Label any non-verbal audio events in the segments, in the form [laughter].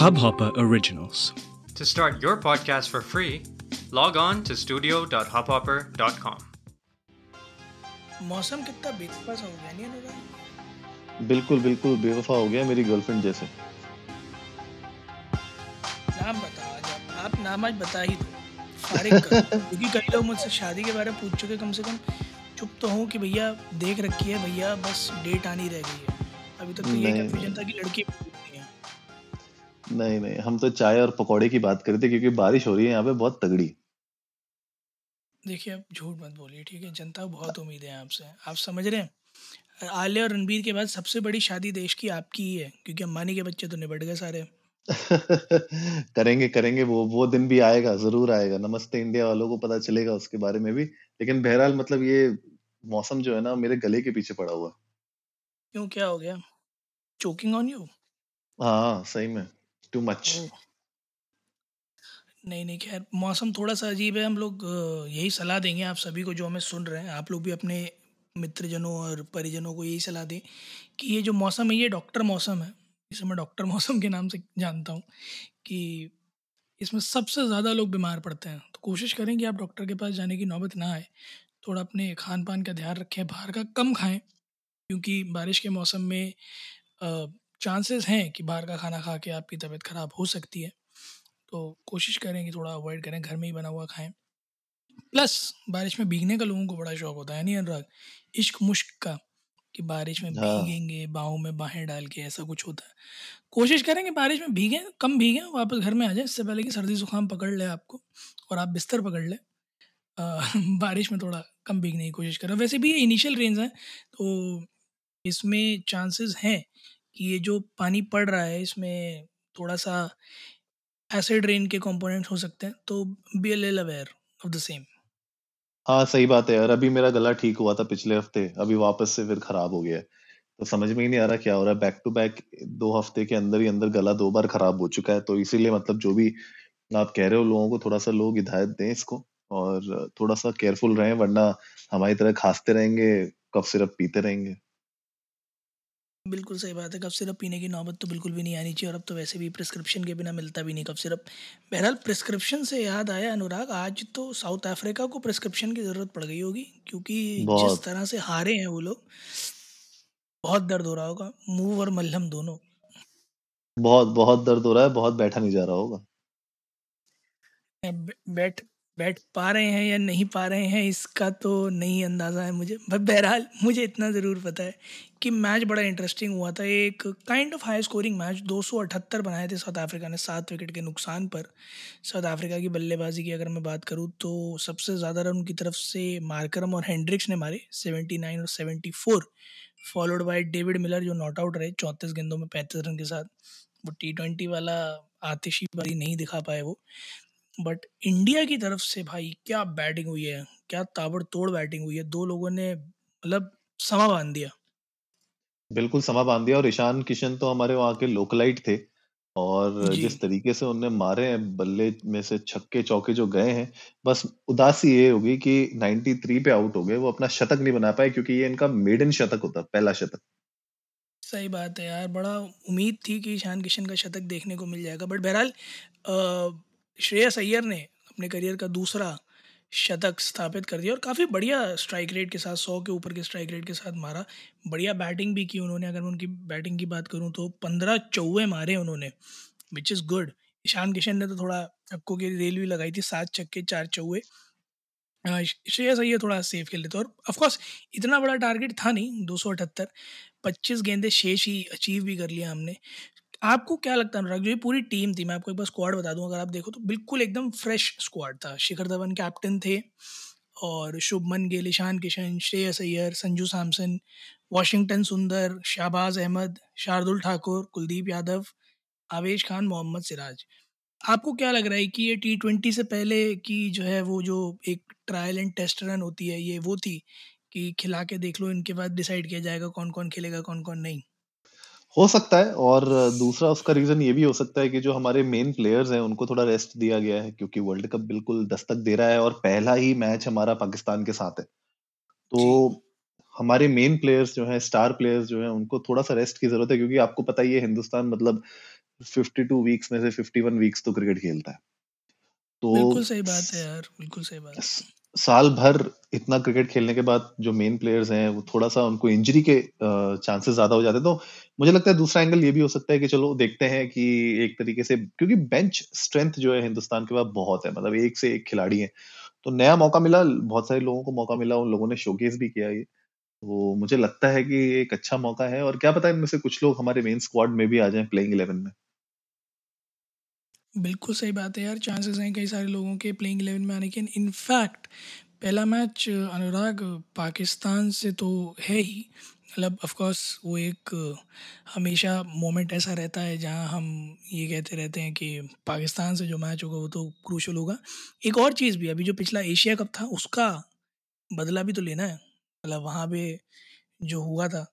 Hubhopper Originals. To start your podcast for free, log on to studio.hubhopper.com. मौसम कितना बेवफा हो गया नहीं अनुराग बिल्कुल बिल्कुल बेवफा हो गया मेरी गर्लफ्रेंड जैसे। नाम बता आज आप। नाम आज बता ही दो। फारिग कर [laughs] क्योंकि कई लोग मुझसे शादी के बारे में पूछ चुके कम से कम चुप तो हूँ कि भैया देख रखी है भैया बस डेट आनी रह गई है। अभी तक तो ये कंफ्यूजन था कि लड़की नहीं नहीं हम तो चाय और पकौड़े की बात कर रहे थे क्योंकि बारिश हो रही है यहाँ पे बहुत तगड़ी। देखिए आप झूठ मत बोलिए ठीक है? जनता को बहुत उम्मीद है आपसे। आप समझ रहे हैं? आलिया और रणबीर के बाद सबसे बड़ी शादी देश की आपकी ही है क्योंकि अम्बानी के बच्चे तो निबट गए सारे। [laughs] करेंगे करेंगे वो वो दिन भी आएगा ज़रूर आएगा। नमस्ते इंडिया वालों को पता चलेगा उसके बारे में भी। लेकिन बहरहाल मतलब ये मौसम जो है ना मेरे गले के पीछे पड़ा हुआ। क्यों क्या हो गया? चोकिंग ऑन यू हाँ सही में। टू मच नहीं नहीं खैर मौसम थोड़ा सा अजीब है हम लोग यही सलाह देंगे आप सभी को जो हमें सुन रहे हैं। आप लोग भी अपने मित्रजनों और परिजनों को यही सलाह दें कि ये जो मौसम है ये डॉक्टर मौसम है। इसे मैं डॉक्टर मौसम के नाम से जानता हूँ कि इसमें सबसे ज़्यादा लोग बीमार पड़ते हैं। तो कोशिश करें कि आप डॉक्टर के पास जाने की नौबत ना आए। थोड़ा अपने खान पान का ध्यान रखें बाहर का कम खाएँ क्योंकि बारिश के मौसम में चांसेस हैं कि बाहर का खाना खा के आपकी तबीयत ख़राब हो सकती है। तो कोशिश करें कि थोड़ा अवॉइड करें घर में ही बना हुआ खाएँ। प्लस बारिश में भीगने का लोगों को बड़ा शौक होता है नहीं अनुराग? इश्क मुश्क का कि बारिश में हाँ। भीगेंगे बाहों में बाहें डाल के ऐसा कुछ होता है। कोशिश करें कि बारिश में भीगें कम भीगें वापस घर में आ जाए इससे पहले कि सर्दी जुकाम पकड़ ले आपको और आप बिस्तर पकड़ लें। [laughs] बारिश में थोड़ा कम भीगने की कोशिश करें। वैसे भी ये इनिशियल रेंज है तो इसमें चांसेस हैं कि ये जो पानी पड़ रहा है, इसमें थोड़ा सा एसिड रेन के कंपोनेंट्स हो सकते हैं तो be uh aware of the same हाँ सही बात है यार। अभी मेरा गला ठीक हुआ था पिछले हफ़्ते, अभी वापस से फिर खराब हो गया है। तो समझ में ही नहीं आ रहा क्या हो रहा है। बैक टू बैक दो हफ़्ते के अंदर ही अंदर गला दो बार खराब हो चुका है तो इसीलिए मतलब जो भी आप कह रहे हो लोगों को थोड़ा सा लोग हिदायत दें इसको और थोड़ा सा केयरफुल रहें, वरना हमारी तरह खांसते रहेंगे, कफ सिरप पीते रहेंगे। बिल्कुल सही बात है। कफ सिरप पीने की नौबत तो बिल्कुल भी नहीं आनी चाहिए और अब तो वैसे भी प्रिस्क्रिप्शन के बिना मिलता भी नहीं। कफ सिरप बहरहाल प्रिस्क्रिप्शन से याद आया अनुराग आज तो साउथ अफ्रीका को प्रिस्क्रिप्शन की ज़रूरत पड़ गई होगी क्योंकि जिस बहुत। तरह से हारे हैं वो लोग बहुत दर्द हो रहा होगा। मुँह और मल्हम दोनों। बहुत बहुत दर्द हो रहा है बहुत बैठा नहीं जा रहा होगा। बै- बैठ बैठ पा रहे हैं या नहीं पा रहे हैं, इसका तो नहीं अंदाज़ा है मुझे। बट बहरहाल, मुझे इतना ज़रूर पता है कि मैच बड़ा इंटरेस्टिंग हुआ था। एक kind of high scoring match 278 बनाए थे साउथ अफ्रीका ने, सात विकेट के नुकसान पर। साउथ अफ्रीका की बल्लेबाजी की अगर मैं बात करूँ तो सबसे ज़्यादा रन उनकी तरफ़ से मार्करम और हेंड्रिक्स ने मारे 79 और 74 फॉलोड बाय डेविड मिलर जो नॉट आउट रहे चौंतीस गेंदों में पैंतीस रन के साथ। वो टी ट्वेंटी वाला आतिशी बारी नहीं दिखा पाए वो। बट इंडिया की तरफ़ से भाई क्या बैटिंग हुई है? क्या ताबड़तोड़ बैटिंग हुई है? दो लोगों ने मतलब समा बाँध दिया। बिल्कुल समा बाँध दिया और ईशान किशन तो हमारे वहाँ के लोकलाइट थे। और जिस तरीके से उनने मारे हैं बल्ले में से छक्के चौके जो गए हैं बस उदासी ये होगी कि 93 पे आउट हो गए। वो अपना शतक नहीं बना पाए क्योंकि ये इनका मेडन शतक होता पहला शतक। सही बात है यार बड़ा उम्मीद थी कि ईशान किशन का शतक देखने को मिल जाएगा। बट बहरहाल श्रेयस अय्यर ने अपने करियर का दूसरा शतक स्थापित कर दिया और काफ़ी बढ़िया स्ट्राइक रेट के साथ, सौ के ऊपर के स्ट्राइक रेट के साथ मारा। बढ़िया बैटिंग भी की उन्होंने, अगर मैं उनकी बैटिंग की बात करूँ तो पंद्रह चौवे मारे उन्होंने which is good Ishan Kishan ने तो थोड़ा चक्कों की रेल भी लगाई थी, सात छक्के, चार चौवे। श्रेयस अय्यर थोड़ा सेफ़ खेल लेते और ऑफ़ कोर्स इतना बड़ा टारगेट था नहीं, दो सौ अठहत्तर। पच्चीस गेंदे शेष ही अचीव भी कर लिया हमने। आपको क्या लगता है, अनुराग, जो ये पूरी टीम थी, मैं आपको एक बार स्क्वाड बता दूँ, अगर आप देखो तो बिल्कुल एकदम फ्रेश स्क्वाड था। शिखर धवन कैप्टन थे और शुभमन गिल, ईशान किशन, श्रेयस अय्यर, संजू सैमसन, वॉशिंगटन सुंदर, शाहबाज अहमद, शार्दुल ठाकुर, कुलदीप यादव, आवेश खान, मोहम्मद सिराज। आपको क्या लग रहा है कि ये टी ट्वेंटी से पहले की जो है, वो जो एक ट्रायल एंड टेस्ट रन होती है, ये वो थी कि खिला के देख लो, इनके बाद डिसाइड किया जाएगा कौन कौन खेलेगा कौन कौन नहीं? हो सकता है और दूसरा उसका रीजन ये भी हो सकता है कि जो हमारे मेन प्लेयर्स हैं उनको थोड़ा रेस्ट दिया गया है क्योंकि वर्ल्ड कप बिल्कुल दस्तक दे रहा है और पहला ही मैच हमारा पाकिस्तान के साथ है। तो हमारे मेन प्लेयर्स जो हैं स्टार प्लेयर्स जो हैं उनको थोड़ा सा रेस्ट की ज़रूरत है क्योंकि आपको पता ही है हिंदुस्तान मतलब 52 वीक्स में से 51 वीक्स तो क्रिकेट खेलता है। तो बिल्कुल सही बात है यार बिल्कुल सही बात साल भर इतना क्रिकेट खेलने के बाद जो मेन प्लेयर्स हैं, वो थोड़ा सा उनको इंजरी के चांसेस ज़्यादा हो जाते हैं। तो मुझे लगता है दूसरा एंगल ये भी हो सकता है कि चलो देखते हैं कि एक तरीके से, क्योंकि बेंच स्ट्रेंथ जो है हिंदुस्तान के पास बहुत है मतलब एक से एक खिलाड़ी है। तो नया मौका मिला, बहुत सारे लोगों को मौका मिला, उन लोगों ने शोकेस भी किया ये। तो मुझे लगता है कि एक अच्छा मौका है और क्या पता है इनमें से कुछ लोग हमारे मेन स्क्वाड में भी आ जाए प्लेइंग इलेवन में। बिल्कुल सही बात है यार। चांसेस हैं कई सारे लोगों के प्लेइंग इलेवन में आने के। इनफैक्ट पहला मैच अनुराग, पाकिस्तान से तो है ही। मतलब ऑफ़ कोर्स वो एक, हमेशा मोमेंट ऐसा रहता है जहाँ हम ये कहते रहते हैं कि पाकिस्तान से जो मैच होगा वो तो क्रूशल होगा। एक और चीज़ भी, अभी जो पिछला एशिया कप था, उसका बदला भी तो लेना है। मतलब वहाँ पे जो हुआ था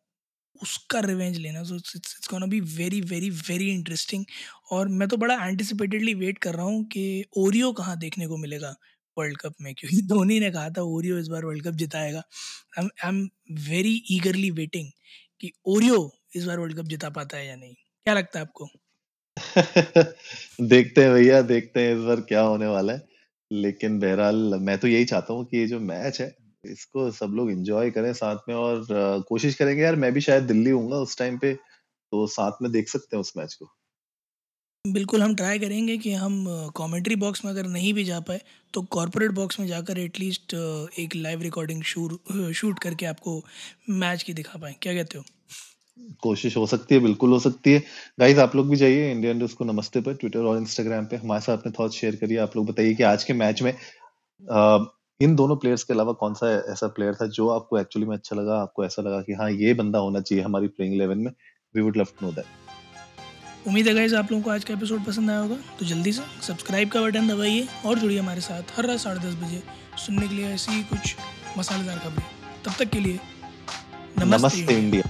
उसका रिवेंज लेना। So it's gonna be very very very interesting और मैं तो बड़ा एंटिसिपेटेडली वेट कर रहा हूँ कि ओरियो कहाँ देखने को मिलेगा वर्ल्ड कप में, क्योंकि [laughs] धोनी ने कहा था ओरियो इस बार world cup जिताएगा। I am very eagerly waiting कि ओरियो इस बार वर्ल्ड कप जिता पाता है या नहीं। क्या लगता है आपको? [laughs] देखते हैं भैया, देखते हैं इस बार क्या होने वाला है। लेकिन बहरहाल, मैं तो यही चाहता हूँ कि ये जो मैच है इसको सब लोग एंजॉय करें साथ में और कोशिश करेंगे यार मैं भी शायद दिल्ली हूँ उस टाइम पे तो साथ में देख सकते हैं उस मैच को। बिल्कुल हम ट्राई करेंगे कि हम कमेंट्री बॉक्स में अगर नहीं भी जा पाए तो कॉरपोरेट बॉक्स में जाकर एटलीस्ट एक लाइव रिकॉर्डिंग शूट करके आपको मैच की दिखा पाए। क्या कहते हो? कोशिश हो सकती है बिल्कुल हो सकती है। गाइस आप लोग भी जाइए इंडियन न्यूज़ को नमस्ते पर ट्विटर और इंस्टाग्राम पे। हमारे साथ अपने थॉट शेयर करिए। आप लोग बताइए कि आज के मैच में आ, इन दोनों प्लेयर्स के अलावा कौन सा ऐसा प्लेयर था जो आपको एक्चुअली में अच्छा लगा आपको ऐसा लगा कि हाँ ये बंदा होना चाहिए हमारी प्लेइंग इलेवन में? We would love to know that उम्मीद है गाइज़ आप लोगों को आज का एपिसोड पसंद आया होगा तो जल्दी से सब्सक्राइब का बटन दबाइए और जुड़िए हमारे साथ हर रात साढ़े दस बजे सुनने के लिए ऐसी कुछ मसालेदार खबरें। तब तक के लिए नमस्ते, नमस्ते इंडिया